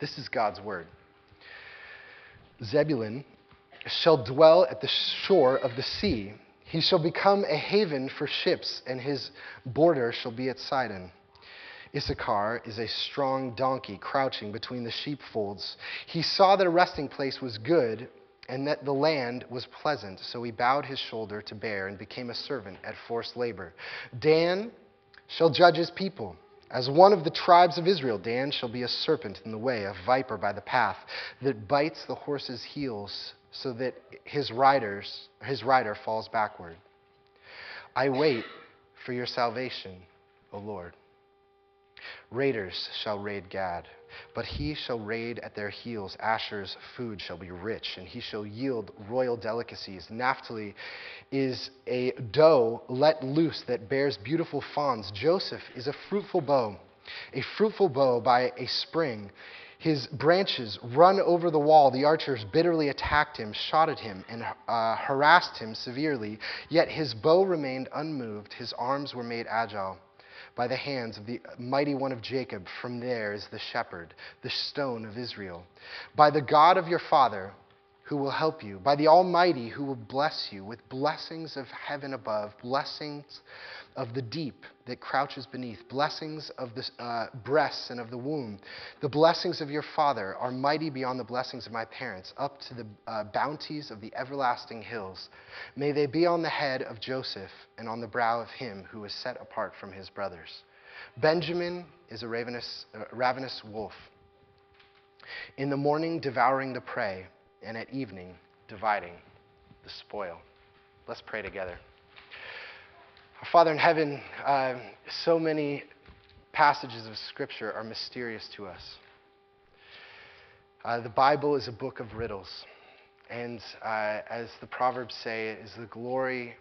This is God's word. Zebulun shall dwell at the shore of the sea. He shall become a haven for ships, and his border shall be at Sidon. Issachar is a strong donkey crouching between the sheepfolds. He saw that a resting place was good and that the land was pleasant, so he bowed his shoulder to bear and became a servant at forced labor. Dan shall judge his people. As one of the tribes of Israel, Dan shall be a serpent in the way, a viper by the path, that bites the horse's heels so that his, riders, his rider falls backward. I wait for your salvation, O Lord. Raiders shall raid Gad, but he shall raid at their heels. Asher's food shall be rich, and he shall yield royal delicacies. Naphtali is a doe let loose that bears beautiful fawns. Joseph is a fruitful bow, a fruitful bow by a spring. His branches run over the wall. The archers bitterly attacked him, shot at him, and uh, harassed him severely. Yet his bow remained unmoved, his arms were made agile by the hands of the mighty one of Jacob. From there is the shepherd, the stone of Israel. By the God of your father, who will help you, by the Almighty who will bless you with blessings of heaven above, blessings of the deep that crouches beneath, blessings of the uh, breasts and of the womb. The blessings of your father are mighty beyond the blessings of my parents, up to the uh, bounties of the everlasting hills. May they be on the head of Joseph and on the brow of him who is set apart from his brothers. Benjamin is a ravenous, uh, ravenous wolf. In the morning, devouring the prey and at evening dividing the spoil. Let's pray together. Our Father in heaven, uh, so many passages of Scripture are mysterious to us. Uh, the Bible is a book of riddles. And uh, as the Proverbs say, it is the glory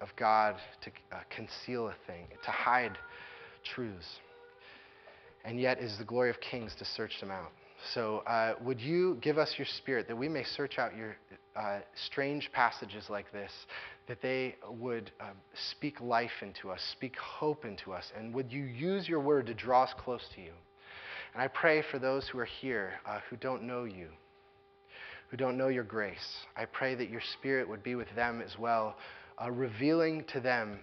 of God to uh, conceal a thing, to hide truths. And yet is the glory of kings to search them out. So, uh, would you give us your spirit that we may search out your uh, strange passages like this, that they would um, speak life into us, speak hope into us, and would you use your word to draw us close to you? And I pray for those who are here uh, who don't know you, who don't know your grace. I pray that your spirit would be with them as well, uh, revealing to them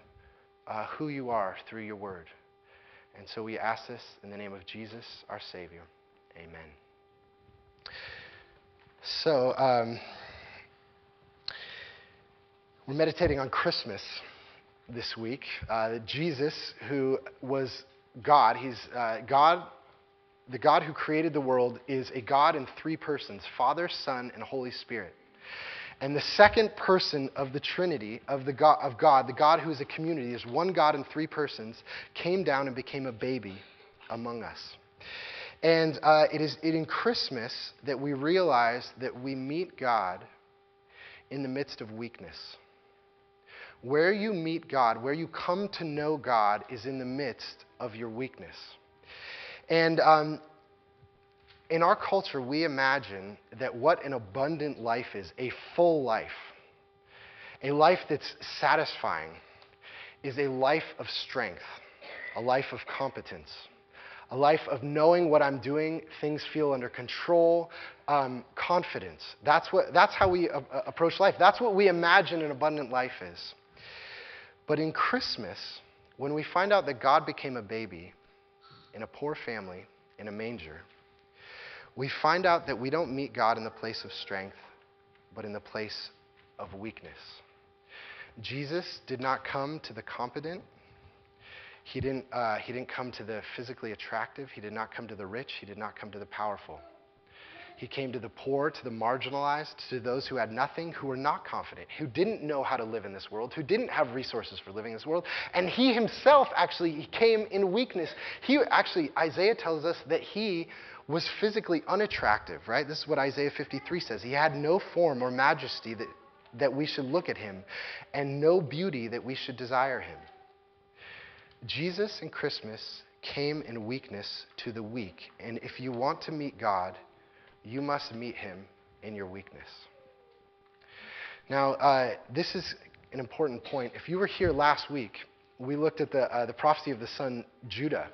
uh, who you are through your word. And so we ask this in the name of Jesus, our Savior. Amen. So, um, we're meditating on Christmas this week. Uh, Jesus, who was God, he's uh, God, the God who created the world, is a God in three persons Father, Son, and Holy Spirit. And the second person of the Trinity, of, the God, of God, the God who is a community, is one God in three persons, came down and became a baby among us. And uh, it is in Christmas that we realize that we meet God in the midst of weakness. Where you meet God, where you come to know God, is in the midst of your weakness. And um, in our culture, we imagine that what an abundant life is, a full life, a life that's satisfying, is a life of strength, a life of competence a life of knowing what I'm doing, things feel under control, um, confidence. That's, what, that's how we uh, approach life. That's what we imagine an abundant life is. But in Christmas, when we find out that God became a baby in a poor family in a manger, we find out that we don't meet God in the place of strength, but in the place of weakness. Jesus did not come to the competent he didn't, uh, he didn't come to the physically attractive. He did not come to the rich. He did not come to the powerful. He came to the poor, to the marginalized, to those who had nothing, who were not confident, who didn't know how to live in this world, who didn't have resources for living in this world. And he himself actually came in weakness. He actually, Isaiah tells us that he was physically unattractive, right? This is what Isaiah 53 says. He had no form or majesty that, that we should look at him, and no beauty that we should desire him. Jesus and Christmas came in weakness to the weak. And if you want to meet God, you must meet him in your weakness. Now, uh, this is an important point. If you were here last week, we looked at the, uh, the prophecy of the son Judah.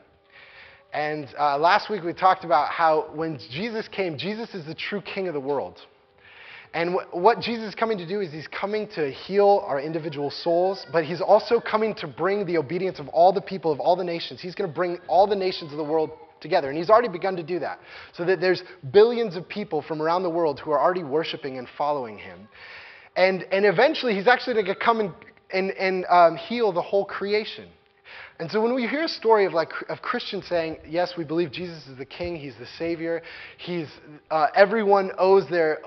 And uh, last week we talked about how when Jesus came, Jesus is the true king of the world. And wh- what Jesus is coming to do is he's coming to heal our individual souls, but he's also coming to bring the obedience of all the people of all the nations. He's going to bring all the nations of the world together. And he's already begun to do that. So that there's billions of people from around the world who are already worshiping and following him. And, and eventually he's actually going to come and, and, and um, heal the whole creation. And so when we hear a story of like of Christians saying, "Yes, we believe Jesus is the King. He's the Savior. He's uh, everyone owes their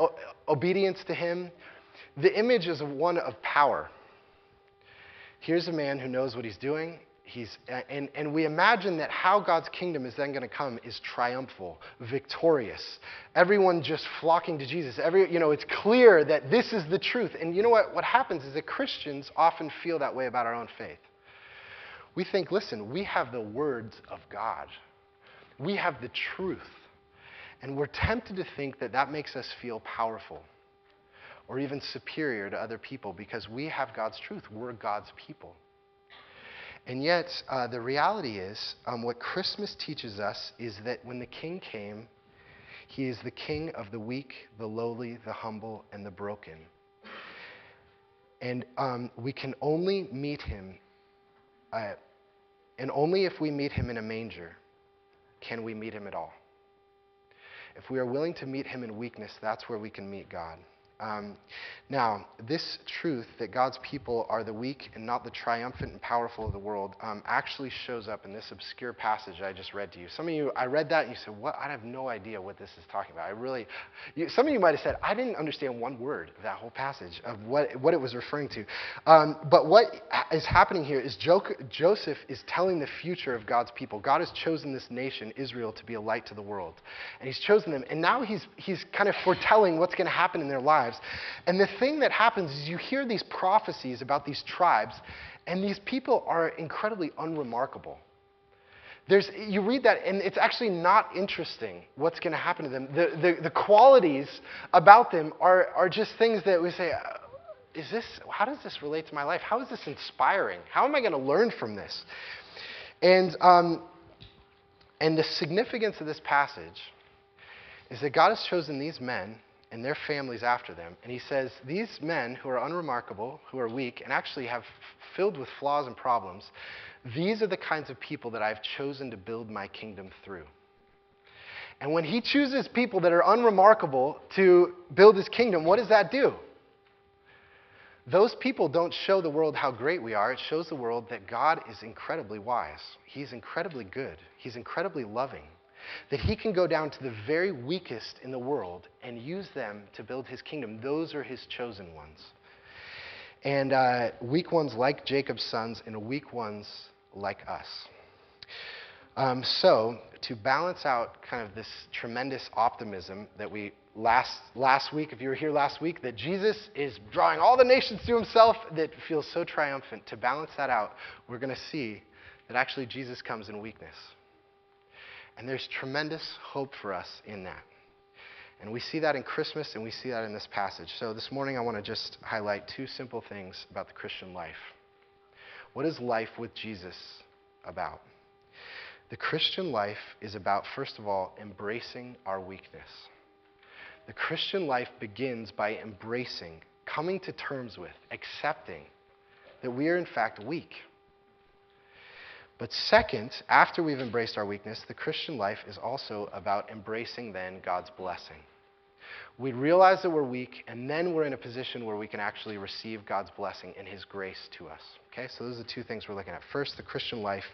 obedience to Him," the image is one of power. Here's a man who knows what he's doing. He's, and, and we imagine that how God's kingdom is then going to come is triumphal, victorious. Everyone just flocking to Jesus. Every, you know, it's clear that this is the truth. And you know what? What happens is that Christians often feel that way about our own faith. We think, listen, we have the words of God, we have the truth. And we're tempted to think that that makes us feel powerful or even superior to other people because we have God's truth. We're God's people. And yet, uh, the reality is, um, what Christmas teaches us is that when the King came, he is the King of the weak, the lowly, the humble, and the broken. And um, we can only meet him, uh, and only if we meet him in a manger can we meet him at all. If we are willing to meet him in weakness, that's where we can meet God. Um, now, this truth that God's people are the weak and not the triumphant and powerful of the world um, actually shows up in this obscure passage I just read to you. Some of you, I read that and you said, "What? I have no idea what this is talking about." I really, you, some of you might have said, "I didn't understand one word of that whole passage of what what it was referring to." Um, but what is happening here is jo- Joseph is telling the future of God's people. God has chosen this nation, Israel, to be a light to the world, and He's chosen them, and now He's He's kind of foretelling what's going to happen in their lives And the thing that happens is you hear these prophecies about these tribes, and these people are incredibly unremarkable. There's, you read that, and it's actually not interesting what's going to happen to them. The, the, the, qualities about them are, are just things that we say, uh, is this, how does this relate to my life? How is this inspiring? How am I going to learn from this? And, um, and the significance of this passage is that God has chosen these men and their families after them. And he says, These men who are unremarkable, who are weak, and actually have filled with flaws and problems, these are the kinds of people that I've chosen to build my kingdom through. And when he chooses people that are unremarkable to build his kingdom, what does that do? Those people don't show the world how great we are. It shows the world that God is incredibly wise. He's incredibly good. He's incredibly loving that he can go down to the very weakest in the world and use them to build his kingdom. Those are his chosen ones. And uh, weak ones like Jacob's sons, and weak ones like us. Um, so, to balance out kind of this tremendous optimism that we last, last week, if you were here last week, that Jesus is drawing all the nations to himself, that feels so triumphant, to balance that out, we're going to see that actually Jesus comes in weakness. And there's tremendous hope for us in that. And we see that in Christmas and we see that in this passage. So this morning I want to just highlight two simple things about the Christian life. What is life with Jesus about? The Christian life is about, first of all, embracing our weakness. The Christian life begins by embracing, coming to terms with, accepting that we are in fact weak. But second, after we've embraced our weakness, the Christian life is also about embracing then God's blessing. We realize that we're weak, and then we're in a position where we can actually receive God's blessing and His grace to us. Okay, so those are the two things we're looking at. First, the Christian life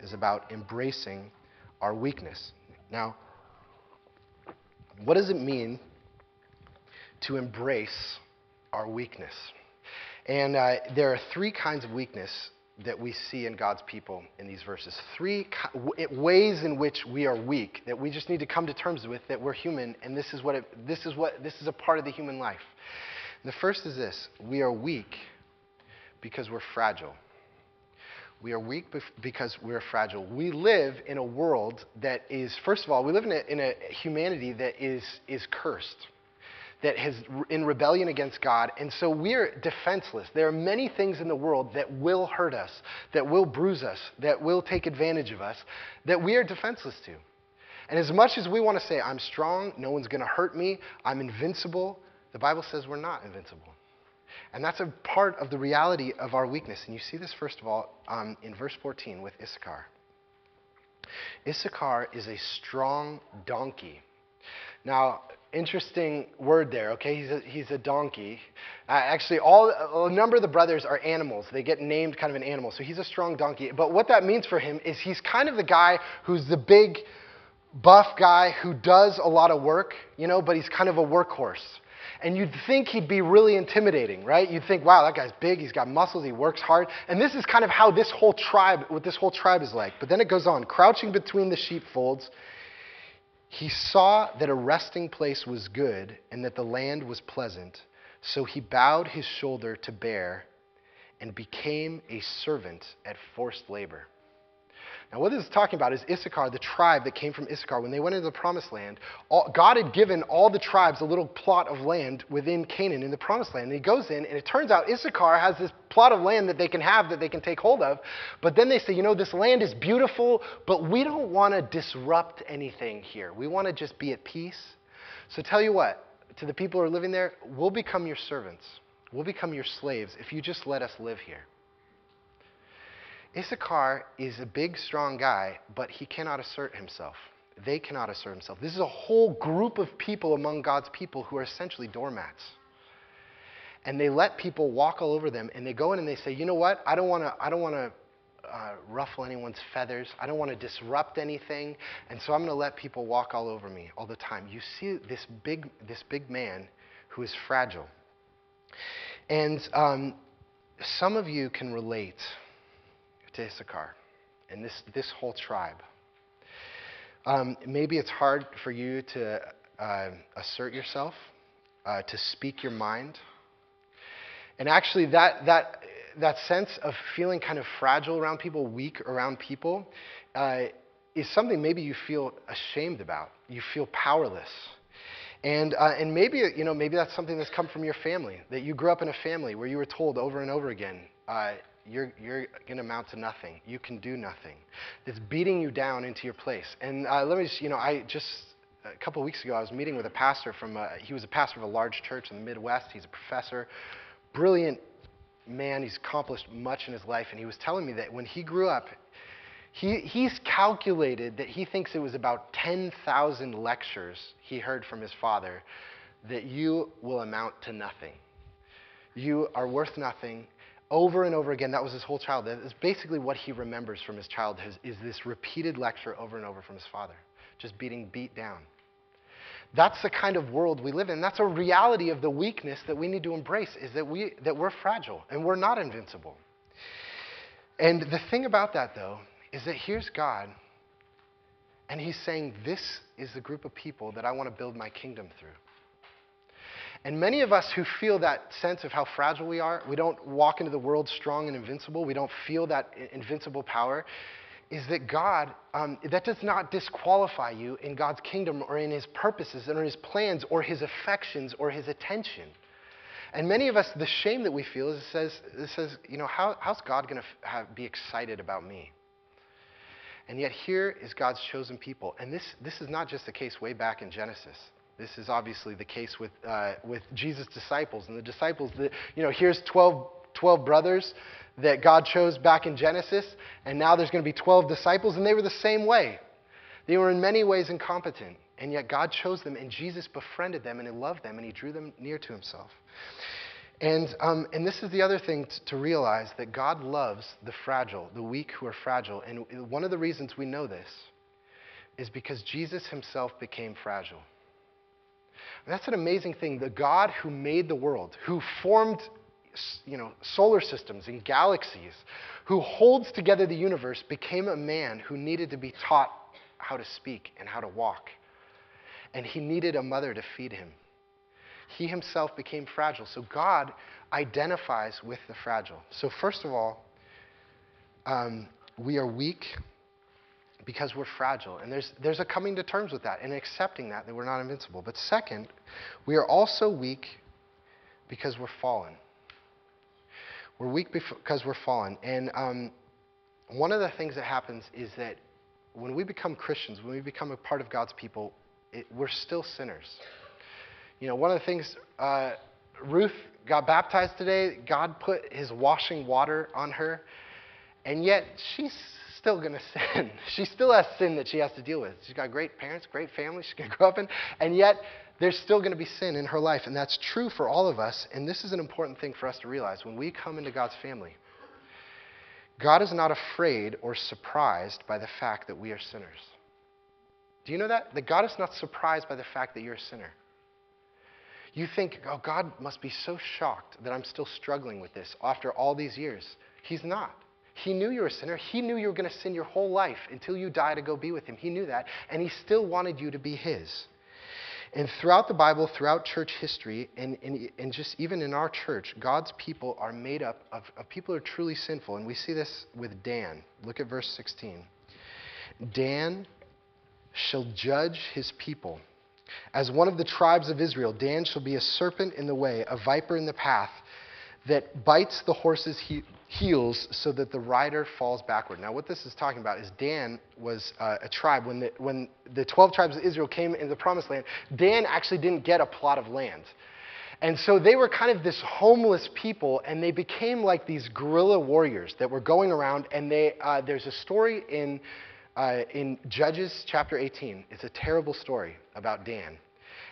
is about embracing our weakness. Now, what does it mean to embrace our weakness? And uh, there are three kinds of weakness that we see in God's people in these verses. Three ways in which we are weak that we just need to come to terms with that we're human and this is what it, this is what this is a part of the human life. The first is this: we are weak because we're fragile. We are weak because we're fragile. We live in a world that is, first of all, we live in a, in a humanity that is, is cursed. That is in rebellion against God. And so we're defenseless. There are many things in the world that will hurt us, that will bruise us, that will take advantage of us, that we are defenseless to. And as much as we want to say, I'm strong, no one's going to hurt me, I'm invincible, the Bible says we're not invincible. And that's a part of the reality of our weakness. And you see this, first of all, um, in verse 14 with Issachar. Issachar is a strong donkey. Now, interesting word there, okay? He's a, he's a donkey. Uh, actually, all, a number of the brothers are animals. They get named kind of an animal. So he's a strong donkey. But what that means for him is he's kind of the guy who's the big, buff guy who does a lot of work, you know, but he's kind of a workhorse. And you'd think he'd be really intimidating, right? You'd think, wow, that guy's big, he's got muscles, he works hard. And this is kind of how this whole tribe, what this whole tribe is like. But then it goes on, crouching between the sheepfolds, he saw that a resting place was good and that the land was pleasant. So he bowed his shoulder to bear and became a servant at forced labor. Now, what this is talking about is Issachar, the tribe that came from Issachar. When they went into the promised land, all, God had given all the tribes a little plot of land within Canaan in the promised land. And he goes in, and it turns out Issachar has this plot of land that they can have, that they can take hold of. But then they say, you know, this land is beautiful, but we don't want to disrupt anything here. We want to just be at peace. So tell you what, to the people who are living there, we'll become your servants. We'll become your slaves if you just let us live here. Issachar is a big, strong guy, but he cannot assert himself. They cannot assert himself. This is a whole group of people among God's people who are essentially doormats. And they let people walk all over them, and they go in and they say, you know what? I don't want to. I don't want to. Uh, ruffle anyone's feathers. I don't want to disrupt anything, and so I'm going to let people walk all over me all the time. You see this big, this big man who is fragile, and um, some of you can relate to Issachar and this, this whole tribe. Um, maybe it's hard for you to uh, assert yourself, uh, to speak your mind. And actually, that, that, that sense of feeling kind of fragile around people, weak around people, uh, is something maybe you feel ashamed about. You feel powerless. And, uh, and maybe, you know, maybe that's something that's come from your family, that you grew up in a family where you were told over and over again, uh, you're, you're going to amount to nothing. You can do nothing. It's beating you down into your place. And uh, let me just, you know, I just, a couple of weeks ago, I was meeting with a pastor from, a, he was a pastor of a large church in the Midwest. He's a professor, brilliant man. He's accomplished much in his life. And he was telling me that when he grew up, he, he's calculated that he thinks it was about 10,000 lectures he heard from his father that you will amount to nothing. You are worth nothing over and over again. That was his whole childhood. That's basically what he remembers from his childhood is this repeated lecture over and over from his father, just being beat down. That's the kind of world we live in. That's a reality of the weakness that we need to embrace is that, we, that we're fragile and we're not invincible. And the thing about that, though, is that here's God, and he's saying, This is the group of people that I want to build my kingdom through. And many of us who feel that sense of how fragile we are, we don't walk into the world strong and invincible, we don't feel that invincible power, is that God, um, that does not disqualify you in God's kingdom or in his purposes or his plans or his affections or his attention. And many of us, the shame that we feel is it says, it says you know, how, how's God going to be excited about me? And yet here is God's chosen people. And this, this is not just the case way back in Genesis. This is obviously the case with, uh, with Jesus' disciples. And the disciples, you know, here's 12, 12 brothers that God chose back in Genesis, and now there's going to be 12 disciples, and they were the same way. They were in many ways incompetent, and yet God chose them, and Jesus befriended them, and He loved them, and He drew them near to Himself. And, um, and this is the other thing t- to realize that God loves the fragile, the weak who are fragile. And one of the reasons we know this is because Jesus Himself became fragile. That's an amazing thing. The God who made the world, who formed you know, solar systems and galaxies, who holds together the universe, became a man who needed to be taught how to speak and how to walk. And he needed a mother to feed him. He himself became fragile. So God identifies with the fragile. So, first of all, um, we are weak because we're fragile. And there's, there's a coming to terms with that and accepting that, that we're not invincible. But second, we are also weak because we're fallen. We're weak because we're fallen. And um, one of the things that happens is that when we become Christians, when we become a part of God's people, it, we're still sinners. You know, one of the things, uh, Ruth got baptized today, God put his washing water on her, and yet she's still going to sin. She still has sin that she has to deal with. She's got great parents, great family she's going to grow up in, and yet there's still going to be sin in her life. And that's true for all of us. And this is an important thing for us to realize when we come into God's family. God is not afraid or surprised by the fact that we are sinners. Do you know that? That God is not surprised by the fact that you're a sinner. You think, oh, God must be so shocked that I'm still struggling with this after all these years. He's not. He knew you were a sinner. He knew you were going to sin your whole life until you die to go be with Him. He knew that. And He still wanted you to be His. And throughout the Bible, throughout church history, and, and, and just even in our church, God's people are made up of, of people who are truly sinful. And we see this with Dan. Look at verse 16. Dan shall judge his people. As one of the tribes of Israel, Dan shall be a serpent in the way, a viper in the path that bites the horse's he- heels so that the rider falls backward. Now, what this is talking about is Dan was uh, a tribe. When the, when the 12 tribes of Israel came into the promised land, Dan actually didn't get a plot of land. And so they were kind of this homeless people, and they became like these guerrilla warriors that were going around. And they, uh, there's a story in, uh, in Judges chapter 18. It's a terrible story about Dan.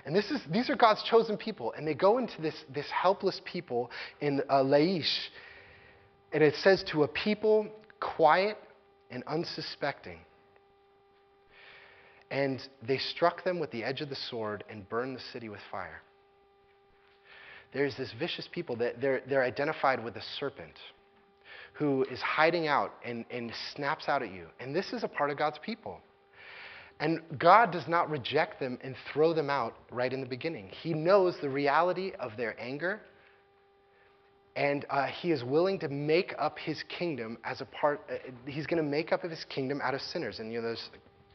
And this is, these are God's chosen people. And they go into this, this helpless people in uh, Laish. And it says, to a people quiet and unsuspecting. And they struck them with the edge of the sword and burned the city with fire. There's this vicious people that they're, they're identified with a serpent who is hiding out and, and snaps out at you. And this is a part of God's people. And God does not reject them and throw them out right in the beginning. He knows the reality of their anger, and uh, He is willing to make up His kingdom as a part, uh, He's going to make up of His kingdom out of sinners. And you know, there's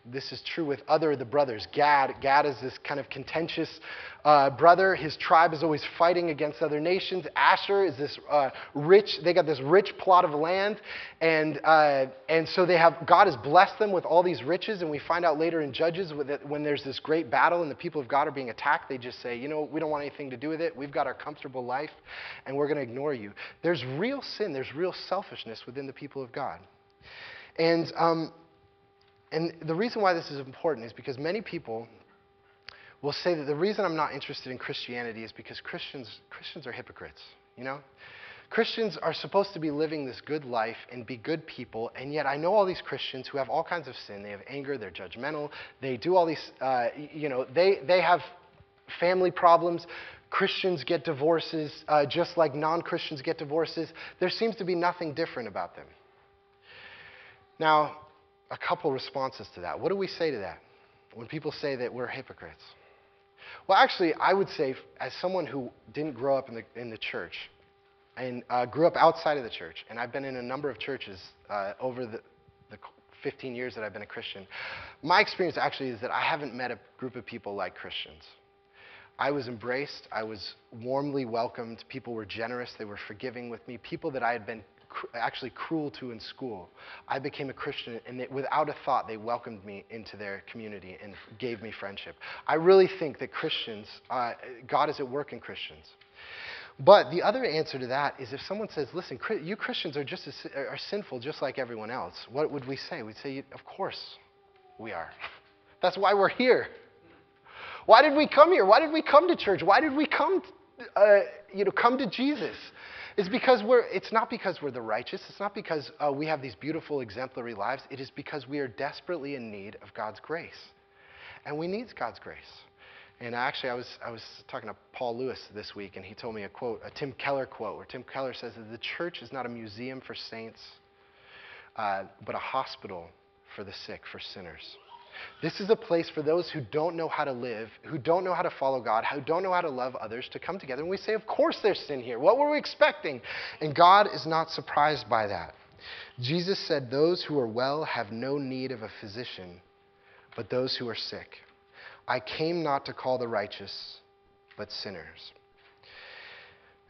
this is true with other of the brothers. Gad, Gad is this kind of contentious uh, brother. His tribe is always fighting against other nations. Asher is this uh, rich. They got this rich plot of land, and uh, and so they have God has blessed them with all these riches. And we find out later in Judges that when there's this great battle and the people of God are being attacked, they just say, you know, we don't want anything to do with it. We've got our comfortable life, and we're going to ignore you. There's real sin. There's real selfishness within the people of God, and. Um, and the reason why this is important is because many people will say that the reason I'm not interested in Christianity is because Christians, Christians are hypocrites, you know? Christians are supposed to be living this good life and be good people, and yet I know all these Christians who have all kinds of sin. They have anger, they're judgmental, they do all these, uh, you know, they, they have family problems. Christians get divorces uh, just like non Christians get divorces. There seems to be nothing different about them. Now, a couple responses to that. What do we say to that when people say that we're hypocrites? Well, actually, I would say, as someone who didn't grow up in the, in the church and uh, grew up outside of the church, and I've been in a number of churches uh, over the, the 15 years that I've been a Christian, my experience actually is that I haven't met a group of people like Christians. I was embraced. I was warmly welcomed. People were generous. They were forgiving with me. People that I had been cr- actually cruel to in school. I became a Christian, and they, without a thought, they welcomed me into their community and gave me friendship. I really think that Christians, uh, God is at work in Christians. But the other answer to that is if someone says, listen, you Christians are just as, are sinful just like everyone else, what would we say? We'd say, of course we are. That's why we're here. Why did we come here? Why did we come to church? Why did we come, uh, you know, come to Jesus? Is because we're, it's not because we're the righteous. It's not because uh, we have these beautiful, exemplary lives. It is because we are desperately in need of God's grace. And we need God's grace. And actually, I was, I was talking to Paul Lewis this week, and he told me a quote, a Tim Keller quote, where Tim Keller says that the church is not a museum for saints, uh, but a hospital for the sick, for sinners. This is a place for those who don't know how to live, who don't know how to follow God, who don't know how to love others to come together. And we say, Of course there's sin here. What were we expecting? And God is not surprised by that. Jesus said, Those who are well have no need of a physician, but those who are sick. I came not to call the righteous, but sinners.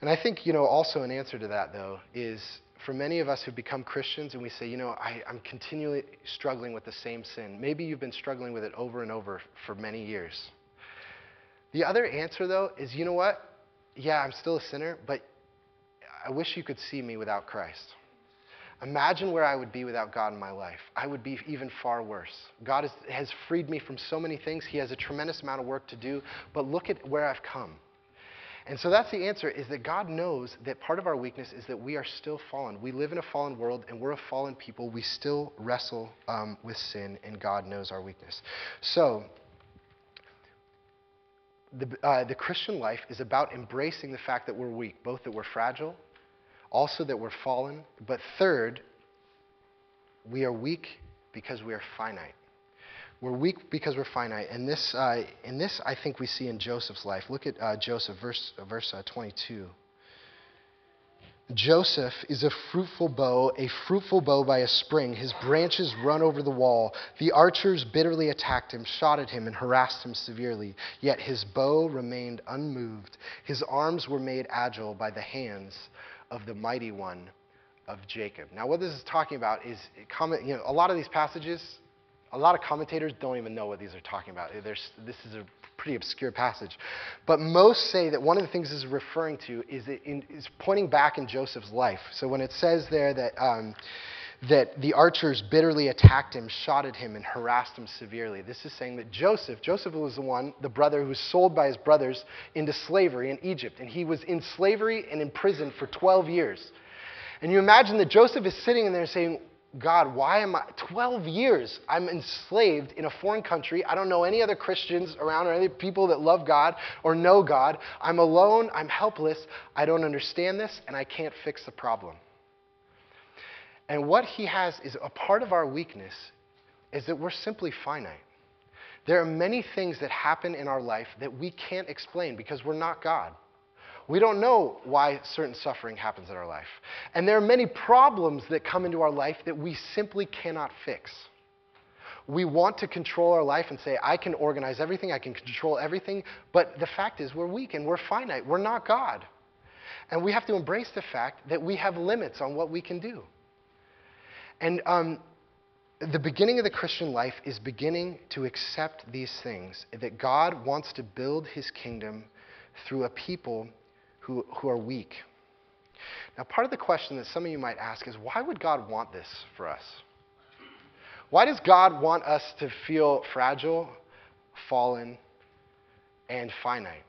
And I think, you know, also an answer to that, though, is for many of us who become Christians and we say, you know, I, am continually struggling with the same sin. Maybe you've been struggling with it over and over for many years. The other answer, though, is you know what? Yeah, I'm still a sinner, but I wish you could see me without Christ. Imagine where I would be without God in my life. I would be even far worse. God has, has freed me from so many things. He has a tremendous amount of work to do, but look at where I've come. And so that's the answer is that God knows that part of our weakness is that we are still fallen. We live in a fallen world and we're a fallen people. We still wrestle um, with sin, and God knows our weakness. So, the, uh, the Christian life is about embracing the fact that we're weak, both that we're fragile, also that we're fallen, but third, we are weak because we are finite. We're weak because we're finite. And this, uh, and this I think we see in Joseph's life. Look at uh, Joseph, verse, uh, verse uh, 22. Joseph is a fruitful bow, a fruitful bow by a spring. His branches run over the wall. The archers bitterly attacked him, shot at him, and harassed him severely. Yet his bow remained unmoved. His arms were made agile by the hands of the mighty one of Jacob. Now, what this is talking about is, you know, a lot of these passages a lot of commentators don't even know what these are talking about. There's, this is a pretty obscure passage. But most say that one of the things this is referring to is, in, is pointing back in Joseph's life. So when it says there that, um, that the archers bitterly attacked him, shot at him, and harassed him severely, this is saying that Joseph, Joseph was the one, the brother who was sold by his brothers into slavery in Egypt. And he was in slavery and in prison for 12 years. And you imagine that Joseph is sitting in there saying, God, why am I 12 years I'm enslaved in a foreign country. I don't know any other Christians around or any people that love God or know God. I'm alone, I'm helpless. I don't understand this and I can't fix the problem. And what he has is a part of our weakness is that we're simply finite. There are many things that happen in our life that we can't explain because we're not God. We don't know why certain suffering happens in our life. And there are many problems that come into our life that we simply cannot fix. We want to control our life and say, I can organize everything, I can control everything, but the fact is, we're weak and we're finite. We're not God. And we have to embrace the fact that we have limits on what we can do. And um, the beginning of the Christian life is beginning to accept these things that God wants to build his kingdom through a people who, who are weak. Now, part of the question that some of you might ask is why would God want this for us? Why does God want us to feel fragile, fallen, and finite?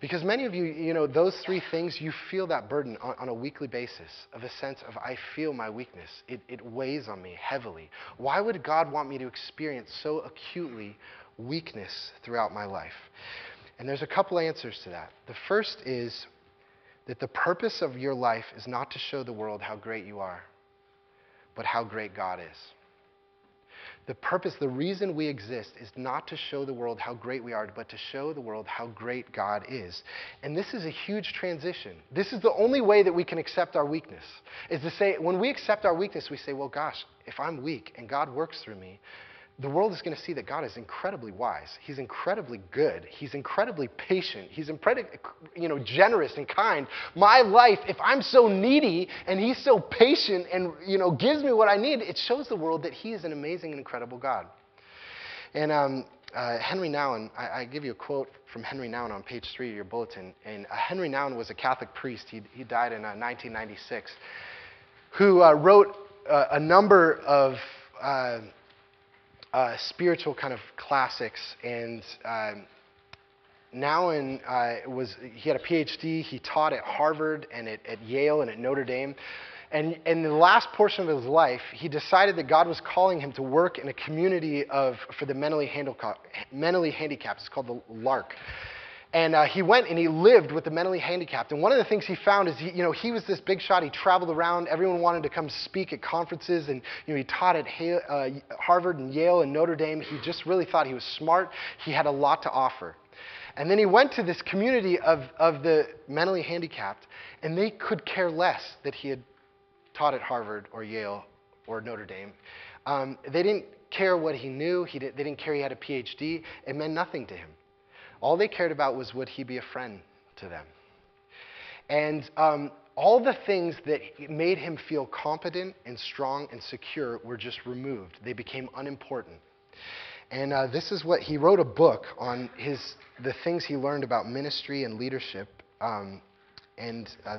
Because many of you, you know, those three things, you feel that burden on, on, a weekly basis of a sense of, I feel my weakness. It, it weighs on me heavily. Why would God want me to experience so acutely weakness throughout my life? And there's a couple answers to that. The first is that the purpose of your life is not to show the world how great you are, but how great God is. The purpose, the reason we exist is not to show the world how great we are, but to show the world how great God is. And this is a huge transition. This is the only way that we can accept our weakness, is to say, when we accept our weakness, we say, well, gosh, if I'm weak and God works through me, the world is going to see that God is incredibly wise. He's incredibly good. He's incredibly patient. He's incredibly, you know, generous and kind. My life, if I'm so needy and He's so patient and you know gives me what I need, it shows the world that He is an amazing and incredible God. And um, uh, Henry Nouwen, I, I, give you a quote from Henry Nouwen on page three of your bulletin. And uh, Henry Nouwen was a Catholic priest. He, he died in uh, 1996, who uh, wrote uh, a number of uh, spiritual kind of classics. And um, Nouwen uh, was he had a PhD. He taught at Harvard and at, at Yale and at Notre Dame. And in the last portion of his life, he decided that God was calling him to work in a community of, for the mentally, mentally handicapped. It's called the L'Arche. And uh, he went and he lived with the mentally handicapped. And one of the things he found is, he, you know, he was this big shot. He traveled around. Everyone wanted to come speak at conferences. And, you know, he taught at uh, Harvard and Yale and Notre Dame. He just really thought he was smart. He had a lot to offer. And then he went to this community of, of the mentally handicapped, and they could care less that he had taught at Harvard or Yale or Notre Dame. Um, they didn't care what he knew. He did, they didn't care he had a PhD. It meant nothing to him. All they cared about was would he be a friend to them. And um, all the things that made him feel competent and strong and secure were just removed. They became unimportant. And uh, this is what he wrote a book on his the things he learned about ministry and leadership, um, and uh,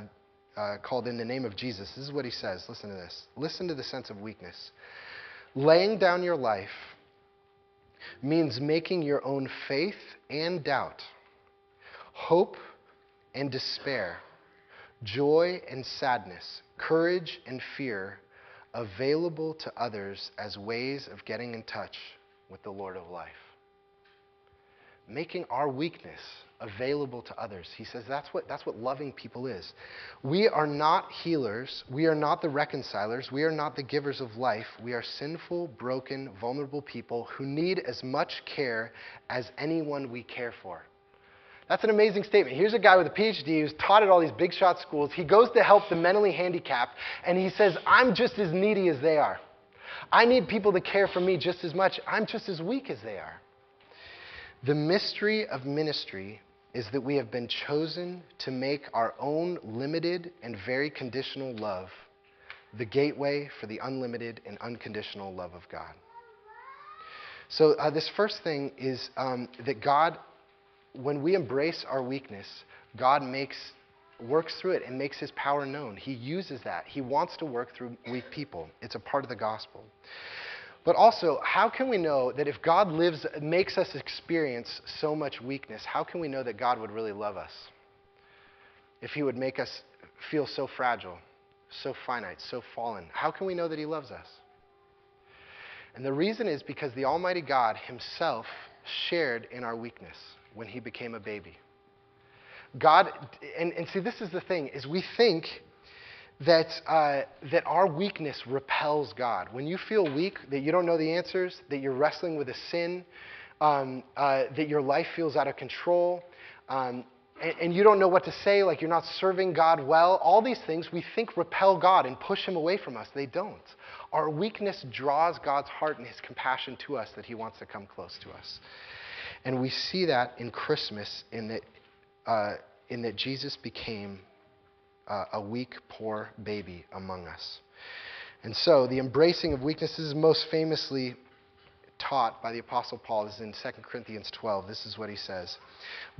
uh, called "In the Name of Jesus." This is what he says. Listen to this. Listen to the sense of weakness. Laying down your life means making your own faith and doubt, hope and despair, joy and sadness, courage and fear available to others as ways of getting in touch with the Lord of life. Making our weakness available to others. He says that's what, that's what loving people is. We are not healers. We are not the reconcilers. We are not the givers of life. We are sinful, broken, vulnerable people who need as much care as anyone we care for. That's an amazing statement. Here's a guy with a PhD who's taught at all these big shot schools. He goes to help the mentally handicapped, and he says, I'm just as needy as they are. I need people to care for me just as much. I'm just as weak as they are. The mystery of ministry is that we have been chosen to make our own limited and very conditional love the gateway for the unlimited and unconditional love of God. So, uh, this first thing is um, that God, when we embrace our weakness, God makes works through it and makes his power known. He uses that. He wants to work through weak people. It's a part of the gospel. But also, how can we know that if God lives, makes us experience so much weakness, how can we know that God would really love us? If he would make us feel so fragile, so finite, so fallen, how can we know that he loves us? And the reason is because the Almighty God himself shared in our weakness when he became a baby. God, and, and see, this is the thing, is we think that, uh, that our weakness repels God. When you feel weak, that you don't know the answers, that you're wrestling with a sin, um, uh, that your life feels out of control, um, and, and, you don't know what to say, like you're not serving God well, all these things we think repel God and push Him away from us. They don't. Our weakness draws God's heart and His compassion to us that He wants to come close to us. And we see that in Christmas in that uh, in that Jesus became uh, a weak, poor baby among us. And so the embracing of weaknesses is most famously taught by the Apostle Paul is in 2 Corinthians 12. This is what he says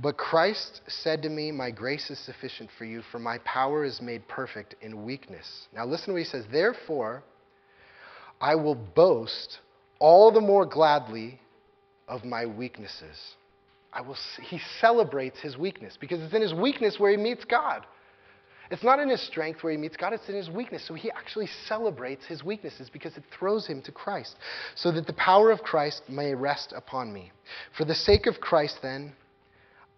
But Christ said to me, My grace is sufficient for you, for my power is made perfect in weakness. Now listen to what he says. Therefore, I will boast all the more gladly of my weaknesses I will, he celebrates his weakness because it's in his weakness where he meets God. It's not in his strength where he meets God, it's in his weakness. So he actually celebrates his weaknesses because it throws him to Christ, so that the power of Christ may rest upon me. For the sake of Christ, then,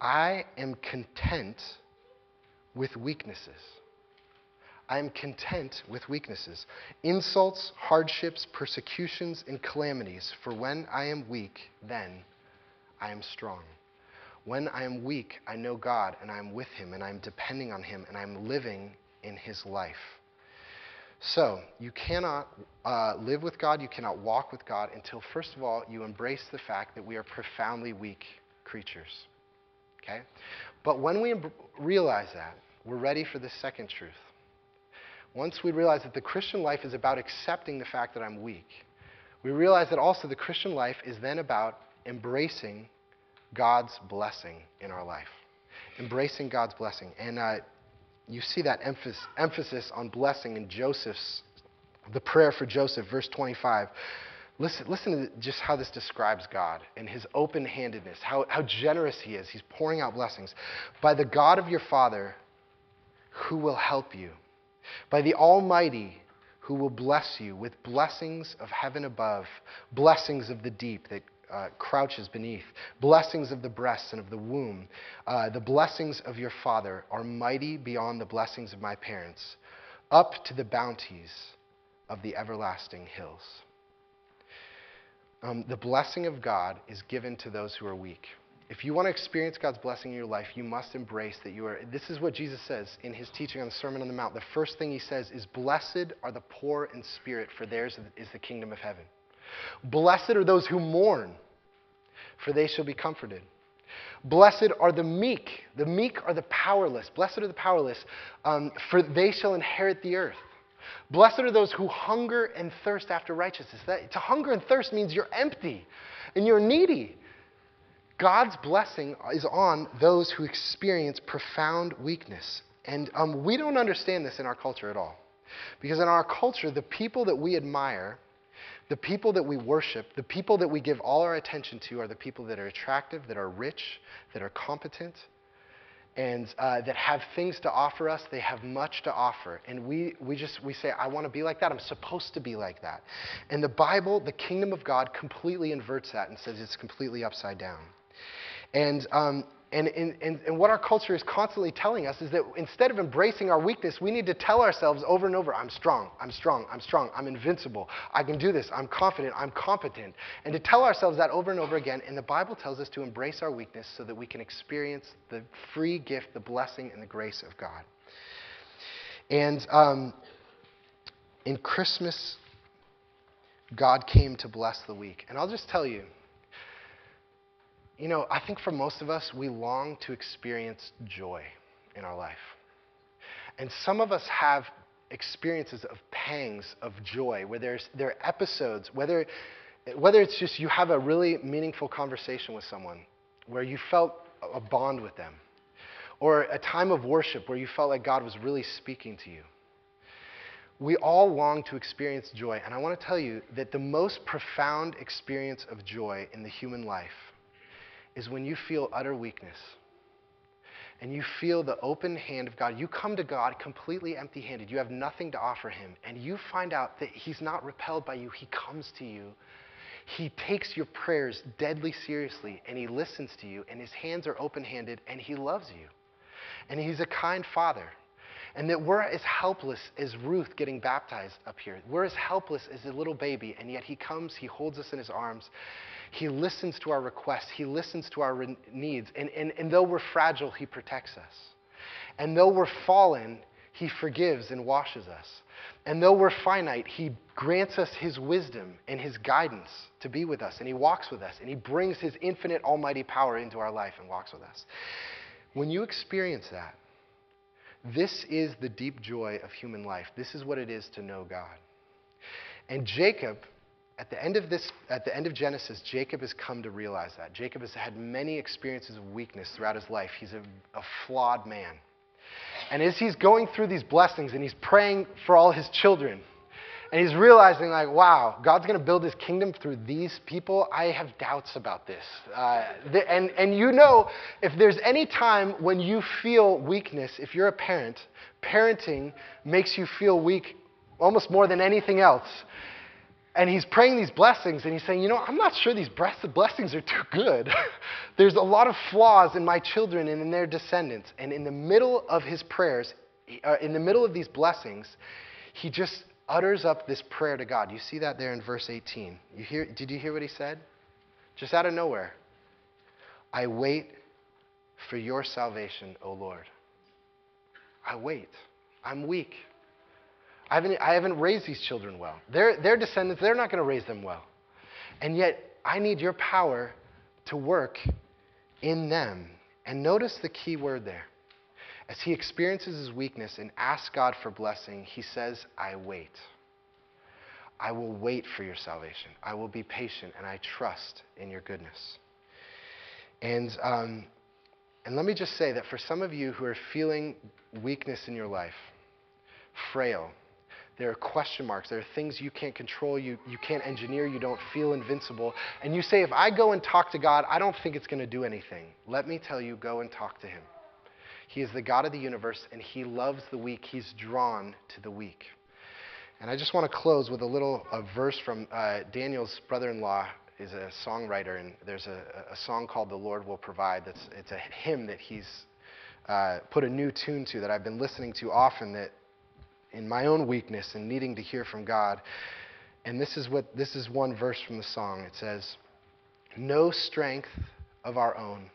I am content with weaknesses. I am content with weaknesses, insults, hardships, persecutions, and calamities. For when I am weak, then I am strong. When I am weak, I know God and I am with Him and I'm depending on Him and I'm living in His life. So, you cannot uh, live with God, you cannot walk with God until, first of all, you embrace the fact that we are profoundly weak creatures. Okay? But when we realize that, we're ready for the second truth. Once we realize that the Christian life is about accepting the fact that I'm weak, we realize that also the Christian life is then about embracing God's blessing in our life. Embracing God's blessing. And uh, you see that emphasis, emphasis on blessing in Joseph's, the prayer for Joseph, verse 25. Listen, listen to just how this describes God and his open handedness, how, how generous he is. He's pouring out blessings. By the God of your father, who will help you, by the Almighty, who will bless you with blessings of heaven above, blessings of the deep that uh, crouches beneath, blessings of the breasts and of the womb. Uh, the blessings of your father are mighty beyond the blessings of my parents, up to the bounties of the everlasting hills. Um, the blessing of God is given to those who are weak. if you want to experience God's blessing in your life, you must embrace that you are. This is what Jesus says in his teaching on the Sermon on the Mount. The first thing he says is, Blessed are the poor in spirit, for theirs is the kingdom of heaven. Blessed are those who mourn, for they shall be comforted. Blessed are the meek. The meek are the powerless. Blessed are the powerless, um, for they shall inherit the earth. Blessed are those who hunger and thirst after righteousness. That, to hunger and thirst means you're empty and you're needy. God's blessing is on those who experience profound weakness. And um, we don't understand this in our culture at all. Because in our culture, the people that we admire, the people that we worship, the people that we give all our attention to are the people that are attractive, that are rich, that are competent, and uh, that have things to offer us. They have much to offer. And we, we just, we say, I want to be like that. I'm supposed to be like that. And the Bible, the kingdom of God, completely inverts that and says it's completely upside down. And, um, and, and, and, what our culture is constantly telling us is that instead of embracing our weakness, we need to tell ourselves over and over, I'm strong, I'm strong, I'm strong, I'm invincible, I can do this, I'm confident, I'm competent. And to tell ourselves that over and over again. And the Bible tells us to embrace our weakness so that we can experience the free gift, the blessing, and the grace of God. And um, in Christmas, God came to bless the weak. And I'll just tell you, you know, I think for most of us, we long to experience joy in our life. And some of us have experiences of pangs of joy where there's, there are episodes, whether, whether it's just you have a really meaningful conversation with someone where you felt a bond with them, or a time of worship where you felt like God was really speaking to you. We all long to experience joy, and I want to tell you that the most profound experience of joy in the human life is when you feel utter weakness and you feel the open hand of God. You come to God completely empty handed. You have nothing to offer Him. And you find out that He's not repelled by you, He comes to you. He takes your prayers deadly seriously and He listens to you, and His hands are open handed, and He loves you. And He's a kind Father. And that we're as helpless as Ruth getting baptized up here. We're as helpless as a little baby, and yet He comes, He holds us in His arms, he listens to our requests, He listens to our re- needs. And, and, and though we're fragile, He protects us. And though we're fallen, He forgives and washes us. And though we're finite, He grants us His wisdom and His guidance to be with us. And He walks with us. And He brings His infinite, almighty power into our life and walks with us. When you experience that, this is the deep joy of human life. This is what it is to know God. And Jacob at the end of this at the end of genesis jacob has come to realize that. Jacob has had many experiences of weakness throughout his life. He's a, a, flawed man. And as he's going through these blessings and he's praying for all his children and he's realizing like wow god's going to build his kingdom through these people i have doubts about this. Uh, and, and you know if there's any time when you feel weakness if you're a parent parenting makes you feel weak almost more than anything else and he's praying these blessings and he's saying, You know, I'm not sure these blessings are too good. There's a lot of flaws in my children and in their descendants. And in the middle of his prayers, uh, in the middle of these blessings, he just utters up this prayer to God. You see that there in verse 18. You hear, did you hear what he said? Just out of nowhere. I wait for your salvation, O Lord. I wait. I'm weak. I haven't, I haven't raised these children well. Their, their descendants, they're not going to raise them well. And yet, I need your power to work in them. And notice the key word there. As he experiences his weakness and asks God for blessing, he says, I wait. I will wait for your salvation. I will be patient and I trust in your goodness. And, um, and let me just say that for some of you who are feeling weakness in your life, frail, there are question marks. There are things you can't control, you, you can't engineer, you don't feel invincible. And you say, if I go and talk to God, I don't think it's going to do anything. Let me tell you, go and talk to Him. He is the God of the universe, and He loves the weak. He's drawn to the weak. And I just want to close with a little a verse from uh, Daniel's brother in law is a songwriter, and there's a, a, song called The Lord Will Provide. That's, it's a hymn that he's uh, put a new tune to that I've been listening to often that in my own weakness and needing to hear from God. And this is what this is one verse from the song. It says, "No strength of our own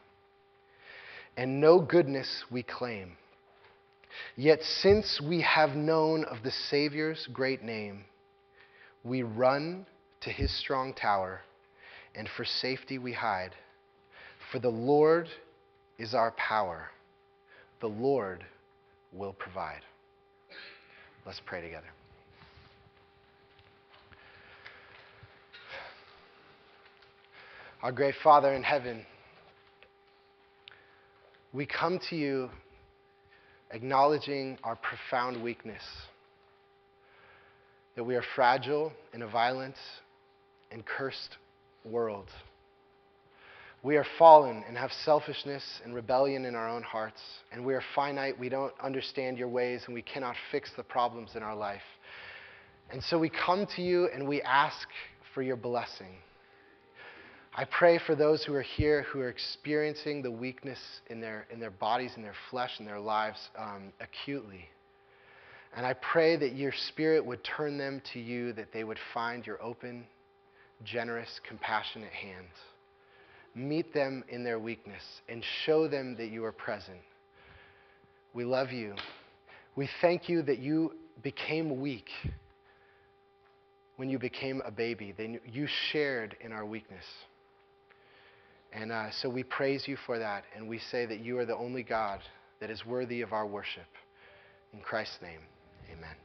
and no goodness we claim. Yet since we have known of the Savior's great name, we run to his strong tower, and for safety we hide. For the Lord is our power. The Lord will provide. Let's pray together. Our great Father in heaven, we come to you acknowledging our profound weakness, that we are fragile in a violent and cursed world. We are fallen and have selfishness and rebellion in our own hearts, and we are finite. We don't understand your ways, and we cannot fix the problems in our life. And so we come to you and we ask for your blessing. I pray for those who are here who are experiencing the weakness in their, in their bodies, in their flesh, in their lives um, acutely. And I pray that your spirit would turn them to you, that they would find your open, generous, compassionate hands. Meet them in their weakness and show them that you are present. We love you. We thank you that you became weak when you became a baby. You shared in our weakness. And uh, so we praise you for that, and we say that you are the only God that is worthy of our worship. In Christ's name, amen.